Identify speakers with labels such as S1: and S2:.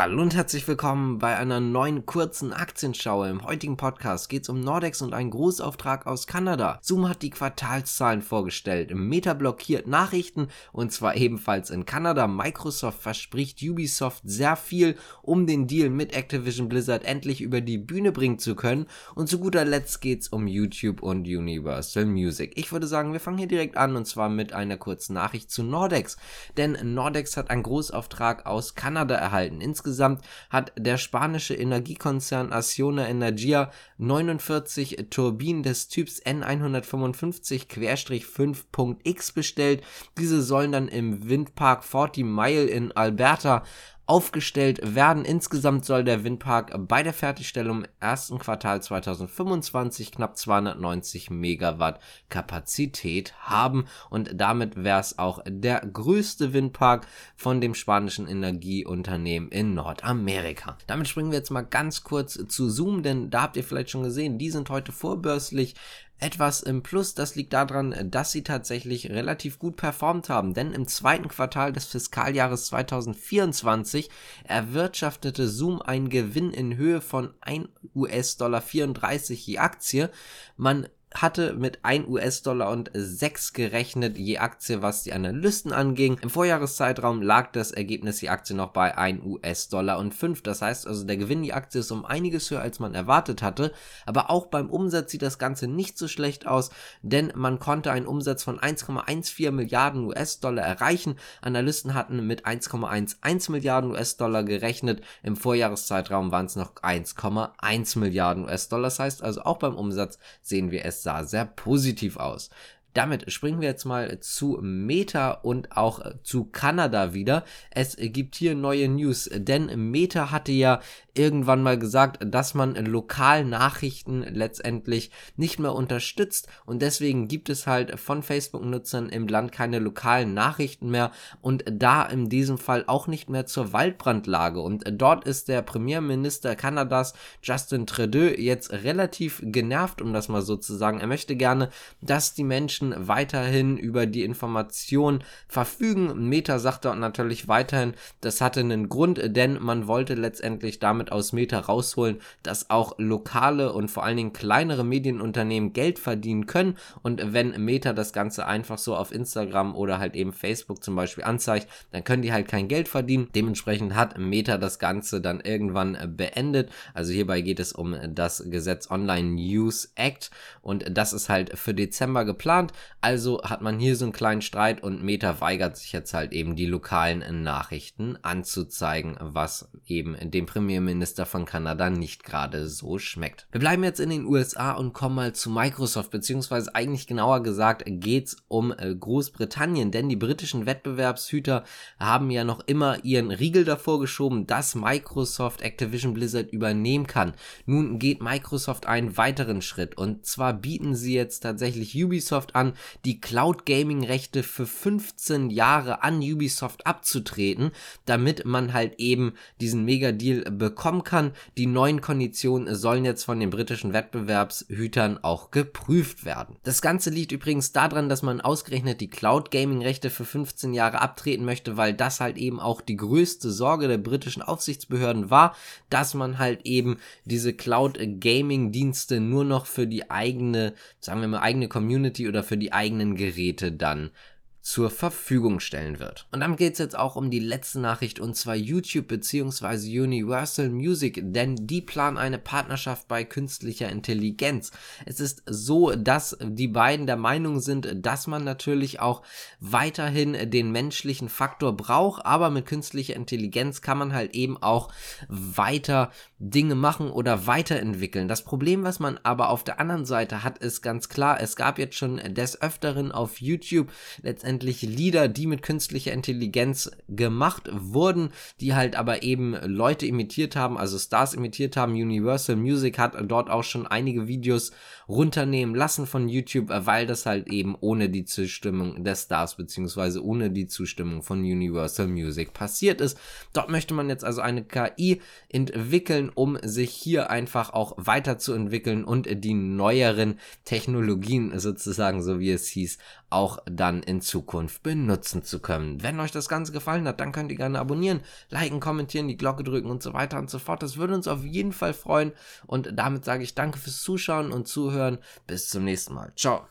S1: Hallo und herzlich willkommen bei einer neuen kurzen Aktienschau. Im heutigen Podcast geht es um Nordex und einen Großauftrag aus Kanada. Zoom hat die Quartalszahlen vorgestellt. Meta blockiert Nachrichten und zwar ebenfalls in Kanada. Microsoft verspricht Ubisoft sehr viel, um den Deal mit Activision Blizzard endlich über die Bühne bringen zu können. Und zu guter Letzt geht es um YouTube und Universal Music. Ich würde sagen, wir fangen hier direkt an und zwar mit einer kurzen Nachricht zu Nordex. Denn Nordex hat einen Großauftrag aus Kanada erhalten. Insgesamt hat der spanische Energiekonzern Acciona Energia 49 Turbinen des Typs N155-5.x bestellt. Diese sollen dann im Windpark 40 Mile in Alberta aufgestellt werden. Insgesamt soll der Windpark bei der Fertigstellung im ersten Quartal 2025 knapp 290 Megawatt Kapazität haben und damit wäre es auch der größte Windpark von dem spanischen Energieunternehmen in Nordamerika. Damit springen wir jetzt mal ganz kurz zu Zoom, denn da habt ihr vielleicht schon gesehen, die sind heute vorbörslich etwas im Plus. Das liegt daran, dass sie tatsächlich relativ gut performt haben, denn im zweiten Quartal des Fiskaljahres 2024 erwirtschaftete Zoom einen Gewinn in Höhe von 1 US-Dollar 34 je Aktie. Man hatte mit 1 US-Dollar und 6 gerechnet je Aktie, was die Analysten anging. Im Vorjahreszeitraum lag das Ergebnis je Aktie noch bei 1 US-Dollar und 5. Das heißt also, der Gewinn je Aktie ist um einiges höher, als man erwartet hatte. Aber auch beim Umsatz sieht das Ganze nicht so schlecht aus, denn man konnte einen Umsatz von 1,14 Milliarden US-Dollar erreichen. Analysten hatten mit 1,11 Milliarden US-Dollar gerechnet. Im Vorjahreszeitraum waren es noch 1,1 Milliarden US-Dollar. Das heißt also, auch beim Umsatz sehen wir es sah sehr positiv aus. Damit springen wir jetzt mal zu Meta und auch zu Kanada wieder. Es gibt hier neue News, denn Meta hatte ja irgendwann mal gesagt, dass man Lokalnachrichten letztendlich nicht mehr unterstützt und deswegen gibt es halt von Facebook-Nutzern im Land keine lokalen Nachrichten mehr und da in diesem Fall auch nicht mehr zur Waldbrandlage und dort ist der Premierminister Kanadas Justin Trudeau jetzt relativ genervt, um das mal so zu sagen. Er möchte gerne, dass die Menschen weiterhin über die Information verfügen. Meta sagt dort natürlich weiterhin, das hatte einen Grund, denn man wollte letztendlich damit aus Meta rausholen, dass auch lokale und vor allen Dingen kleinere Medienunternehmen Geld verdienen können. Und wenn Meta das Ganze einfach so auf Instagram oder halt eben Facebook zum Beispiel anzeigt, dann können die halt kein Geld verdienen. Dementsprechend hat Meta das Ganze dann irgendwann beendet. Also hierbei geht es um das Gesetz Online News Act und das ist halt für Dezember geplant. Also hat man hier so einen kleinen Streit und Meta weigert sich jetzt halt eben die lokalen Nachrichten anzuzeigen, was eben dem Premierminister Premierminister von Kanada nicht gerade so schmeckt. Wir bleiben jetzt in den USA und kommen mal zu Microsoft, beziehungsweise eigentlich genauer gesagt geht's um äh, Großbritannien, denn die britischen Wettbewerbshüter haben ja noch immer ihren Riegel davor geschoben, dass Microsoft Activision Blizzard übernehmen kann. Nun geht Microsoft einen weiteren Schritt und zwar bieten sie jetzt tatsächlich Ubisoft an, die Cloud Gaming Rechte für 15 Jahre an Ubisoft abzutreten, damit man halt eben diesen Mega Deal bekommen kann. Die neuen Konditionen sollen jetzt von den britischen Wettbewerbshütern auch geprüft werden. Das Ganze liegt übrigens daran, dass man ausgerechnet die Cloud Gaming Rechte für 15 Jahre abtreten möchte, weil das halt eben auch die größte Sorge der britischen Aufsichtsbehörden war, dass man halt eben diese Cloud Gaming Dienste nur noch für die eigene, sagen wir mal eigene Community oder für die eigenen Geräte dann zur Verfügung stellen wird. Und dann geht es jetzt auch um die letzte Nachricht und zwar YouTube bzw. Universal Music, denn die planen eine Partnerschaft bei künstlicher Intelligenz. Es ist so, dass die beiden der Meinung sind, dass man natürlich auch weiterhin den menschlichen Faktor braucht, aber mit künstlicher Intelligenz kann man halt eben auch weiter Dinge machen oder weiterentwickeln. Das Problem, was man aber auf der anderen Seite hat, ist ganz klar, es gab jetzt schon des Öfteren auf YouTube letztendlich letztendlich Lieder, die mit künstlicher Intelligenz gemacht wurden, die halt aber eben Leute imitiert haben, also Stars imitiert haben. Universal Music hat dort auch schon einige Videos runternehmen lassen von YouTube, weil das halt eben ohne die Zustimmung des Stars beziehungsweise ohne die Zustimmung von Universal Music passiert ist. Dort möchte man jetzt also eine KI entwickeln, um sich hier einfach auch weiterzuentwickeln und die neueren Technologien sozusagen, so wie es hieß, auch dann in Zukunft benutzen zu können. Wenn euch das Ganze gefallen hat, dann könnt ihr gerne abonnieren, liken, kommentieren, die Glocke drücken und so weiter und so fort. Das würde uns auf jeden Fall freuen. Und damit sage ich danke fürs Zuschauen und Zuhören. Bis zum nächsten Mal. Ciao.